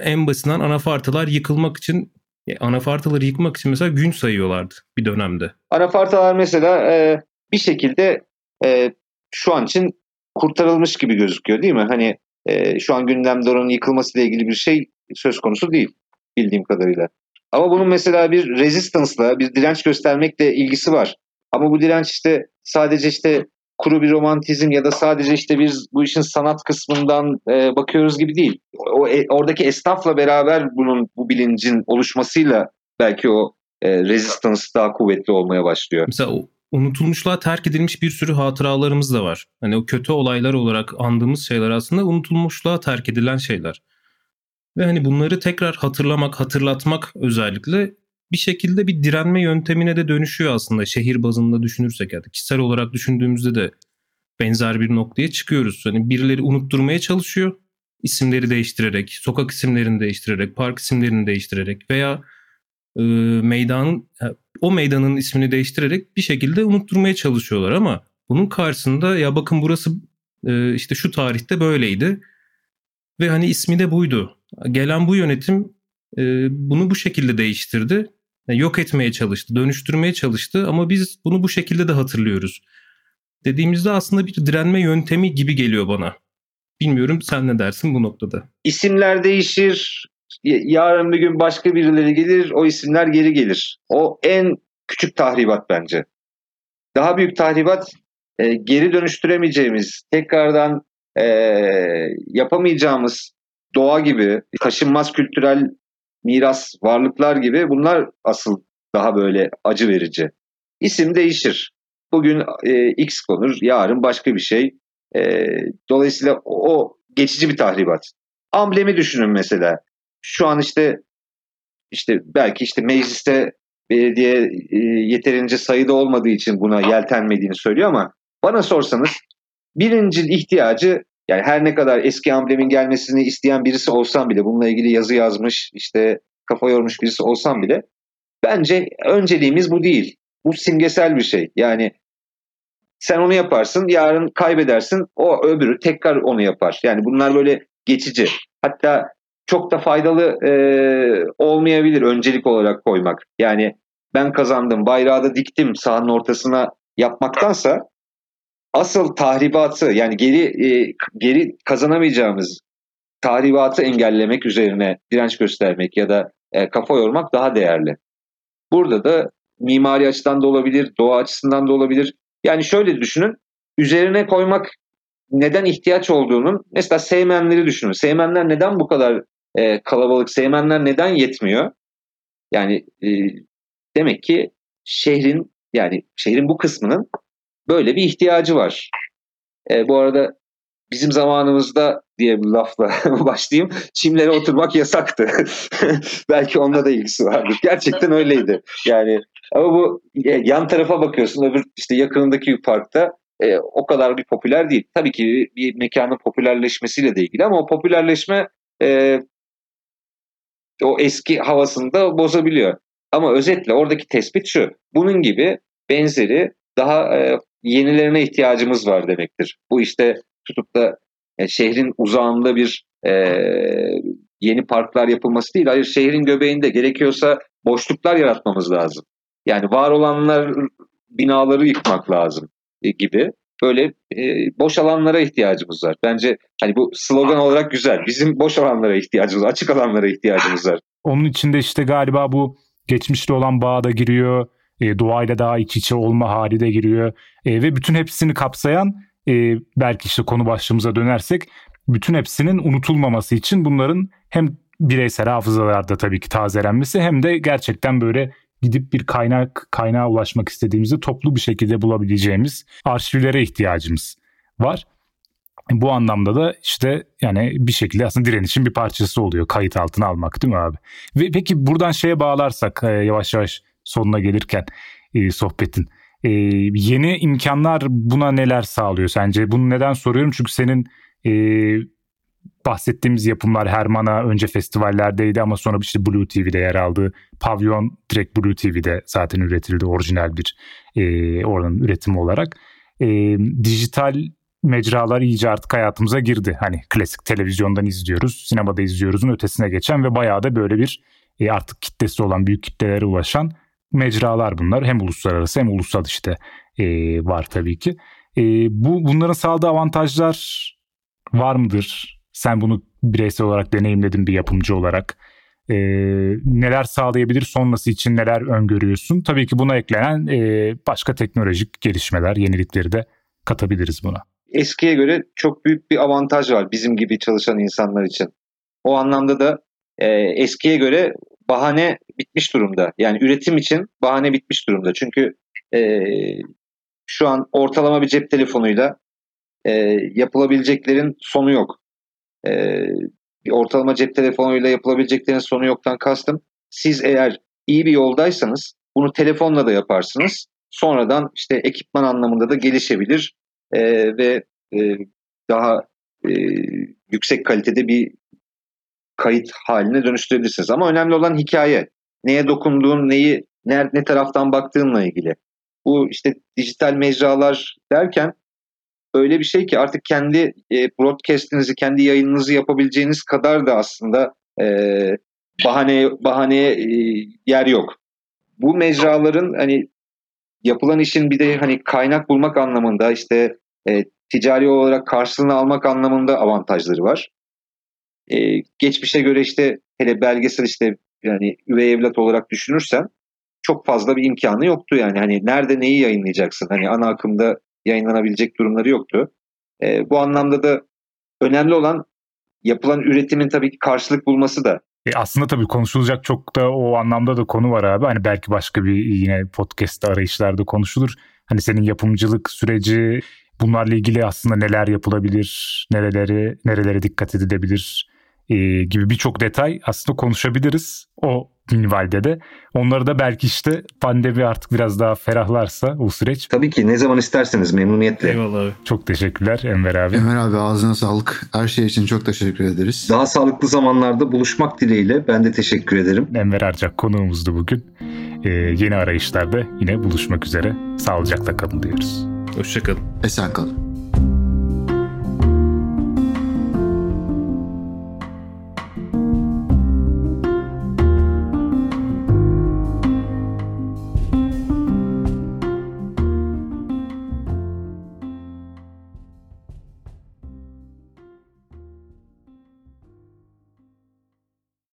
en basitinden anafartalar yıkılmak için anafartaları yıkmak için mesela gün sayıyorlardı bir dönemde. Anafartalar mesela e, bir şekilde e, şu an için kurtarılmış gibi gözüküyor değil mi? Hani e, şu an gündemde oranın yıkılması ile ilgili bir şey söz konusu değil bildiğim kadarıyla. Ama bunun mesela bir rezistansla, bir direnç göstermekle ilgisi var. Ama bu direnç işte sadece işte kuru bir romantizm ya da sadece işte biz bu işin sanat kısmından e, bakıyoruz gibi değil. O e, oradaki esnafla beraber bunun bu bilincin oluşmasıyla belki o e, rezistans daha kuvvetli olmaya başlıyor. Mesela unutulmuşluğa terk edilmiş bir sürü hatıralarımız da var. Hani o kötü olaylar olarak andığımız şeyler aslında unutulmuşluğa terk edilen şeyler. Ve hani bunları tekrar hatırlamak, hatırlatmak özellikle bir şekilde bir direnme yöntemine de dönüşüyor aslında şehir bazında düşünürsek ya da kişisel olarak düşündüğümüzde de benzer bir noktaya çıkıyoruz. Hani birileri unutturmaya çalışıyor isimleri değiştirerek, sokak isimlerini değiştirerek, park isimlerini değiştirerek veya e, meydanın o meydanın ismini değiştirerek bir şekilde unutturmaya çalışıyorlar ama bunun karşısında ya bakın burası e, işte şu tarihte böyleydi ve hani ismi de buydu. Gelen bu yönetim e, bunu bu şekilde değiştirdi. Yani yok etmeye çalıştı, dönüştürmeye çalıştı ama biz bunu bu şekilde de hatırlıyoruz. Dediğimizde aslında bir direnme yöntemi gibi geliyor bana. Bilmiyorum sen ne dersin bu noktada? İsimler değişir. Yarın bir gün başka birileri gelir. O isimler geri gelir. O en küçük tahribat bence. Daha büyük tahribat e, geri dönüştüremeyeceğimiz, tekrardan e, yapamayacağımız doğa gibi, taşınmaz kültürel miras, varlıklar gibi bunlar asıl daha böyle acı verici. İsim değişir. Bugün e, X konur, yarın başka bir şey. E, dolayısıyla o geçici bir tahribat. Amblemi düşünün mesela. Şu an işte işte belki işte mecliste belediye e, yeterince sayıda olmadığı için buna yeltenmediğini söylüyor ama bana sorsanız birinci ihtiyacı yani her ne kadar eski amblemin gelmesini isteyen birisi olsam bile bununla ilgili yazı yazmış işte kafa yormuş birisi olsam bile bence önceliğimiz bu değil. Bu simgesel bir şey. Yani sen onu yaparsın yarın kaybedersin o öbürü tekrar onu yapar. Yani bunlar böyle geçici. Hatta çok da faydalı e, olmayabilir öncelik olarak koymak. Yani ben kazandım bayrağı da diktim sahanın ortasına yapmaktansa asıl tahribatı yani geri e, geri kazanamayacağımız tahribatı engellemek üzerine direnç göstermek ya da e, kafa yormak daha değerli. Burada da mimari açıdan da olabilir, doğa açısından da olabilir. Yani şöyle düşünün, üzerine koymak neden ihtiyaç olduğunun mesela sevmenleri düşünün. Sevmenler neden bu kadar e, kalabalık, sevmenler neden yetmiyor? Yani e, demek ki şehrin yani şehrin bu kısmının böyle bir ihtiyacı var. E, bu arada bizim zamanımızda diye bir lafla başlayayım. Çimlere oturmak yasaktı. Belki onunla da ilgisi vardır. Gerçekten öyleydi. Yani ama bu e, yan tarafa bakıyorsun öbür işte yakınındaki bir parkta e, o kadar bir popüler değil. Tabii ki bir mekanın popülerleşmesiyle de ilgili ama o popülerleşme e, o eski havasını da bozabiliyor. Ama özetle oradaki tespit şu. Bunun gibi benzeri daha e, yenilerine ihtiyacımız var demektir. Bu işte tutup da e, şehrin uzağında bir e, yeni parklar yapılması değil. Hayır şehrin göbeğinde gerekiyorsa boşluklar yaratmamız lazım. Yani var olanlar binaları yıkmak lazım e, gibi böyle e, boş alanlara ihtiyacımız var. Bence hani bu slogan olarak güzel. Bizim boş alanlara ihtiyacımız, açık alanlara ihtiyacımız var. Onun içinde işte galiba bu geçmişte olan bağ da giriyor. E, doğayla daha iç içe olma hali de giriyor. E, ve bütün hepsini kapsayan e, belki işte konu başlığımıza dönersek bütün hepsinin unutulmaması için bunların hem bireysel hafızalarda tabii ki tazelenmesi hem de gerçekten böyle gidip bir kaynak kaynağa ulaşmak istediğimizde toplu bir şekilde bulabileceğimiz arşivlere ihtiyacımız var. Bu anlamda da işte yani bir şekilde aslında direnişin bir parçası oluyor kayıt altına almak değil mi abi? Ve peki buradan şeye bağlarsak e, yavaş yavaş sonuna gelirken e, sohbetin e, yeni imkanlar buna neler sağlıyor sence? Bunu neden soruyorum? Çünkü senin e, bahsettiğimiz yapımlar Herman'a önce festivallerdeydi ama sonra işte Blue TV'de yer aldı. Pavyon direkt Blue TV'de zaten üretildi orijinal bir e, oranın üretimi olarak. E, dijital mecralar iyice artık hayatımıza girdi. Hani klasik televizyondan izliyoruz, sinemada izliyoruzun ötesine geçen ve bayağı da böyle bir e, artık kitlesi olan büyük kitlelere ulaşan mecralar bunlar. Hem uluslararası hem ulusal işte e, var tabii ki. E, bu bunların sağladığı avantajlar var mıdır? Sen bunu bireysel olarak deneyimledin bir yapımcı olarak. E, neler sağlayabilir sonrası için neler öngörüyorsun? Tabii ki buna eklenen e, başka teknolojik gelişmeler, yenilikleri de katabiliriz buna. Eskiye göre çok büyük bir avantaj var bizim gibi çalışan insanlar için. O anlamda da e, eskiye göre bahane bitmiş durumda. Yani üretim için bahane bitmiş durumda. Çünkü e, şu an ortalama bir cep telefonuyla e, yapılabileceklerin sonu yok. E, bir ortalama cep telefonuyla yapılabileceklerin sonu yoktan kastım. Siz eğer iyi bir yoldaysanız bunu telefonla da yaparsınız. Sonradan işte ekipman anlamında da gelişebilir e, ve e, daha e, yüksek kalitede bir kayıt haline dönüştürebilirsiniz. Ama önemli olan hikaye. Neye dokunduğun, neyi ne, ne taraftan baktığınla ilgili. Bu işte dijital mecralar derken öyle bir şey ki artık kendi e, broadcast'inizi, kendi yayınınızı yapabileceğiniz kadar da aslında e, bahane bahaneye e, yer yok. Bu mecraların hani yapılan işin bir de hani kaynak bulmak anlamında işte e, ticari olarak karşılığını almak anlamında avantajları var. E, geçmişe göre işte hele belgesel işte yani üvey evlat olarak düşünürsen çok fazla bir imkanı yoktu yani. Hani nerede neyi yayınlayacaksın? Hani ana akımda yayınlanabilecek durumları yoktu. E, bu anlamda da önemli olan yapılan üretimin tabii ki karşılık bulması da. E aslında tabii konuşulacak çok da o anlamda da konu var abi. Hani belki başka bir yine podcast arayışlarda konuşulur. Hani senin yapımcılık süreci bunlarla ilgili aslında neler yapılabilir, nereleri nerelere dikkat edilebilir e, gibi birçok detay aslında konuşabiliriz o minvalde de. Onları da belki işte pandemi artık biraz daha ferahlarsa o süreç. Tabii ki ne zaman isterseniz memnuniyetle. Eyvallah abi. Çok teşekkürler Enver abi. Enver abi ağzına sağlık. Her şey için çok teşekkür ederiz. Daha sağlıklı zamanlarda buluşmak dileğiyle ben de teşekkür ederim. Enver Arcak konuğumuzdu bugün. Ee, yeni arayışlarda yine buluşmak üzere. Sağlıcakla kalın diyoruz. Hoşçakalın. Esen kalın.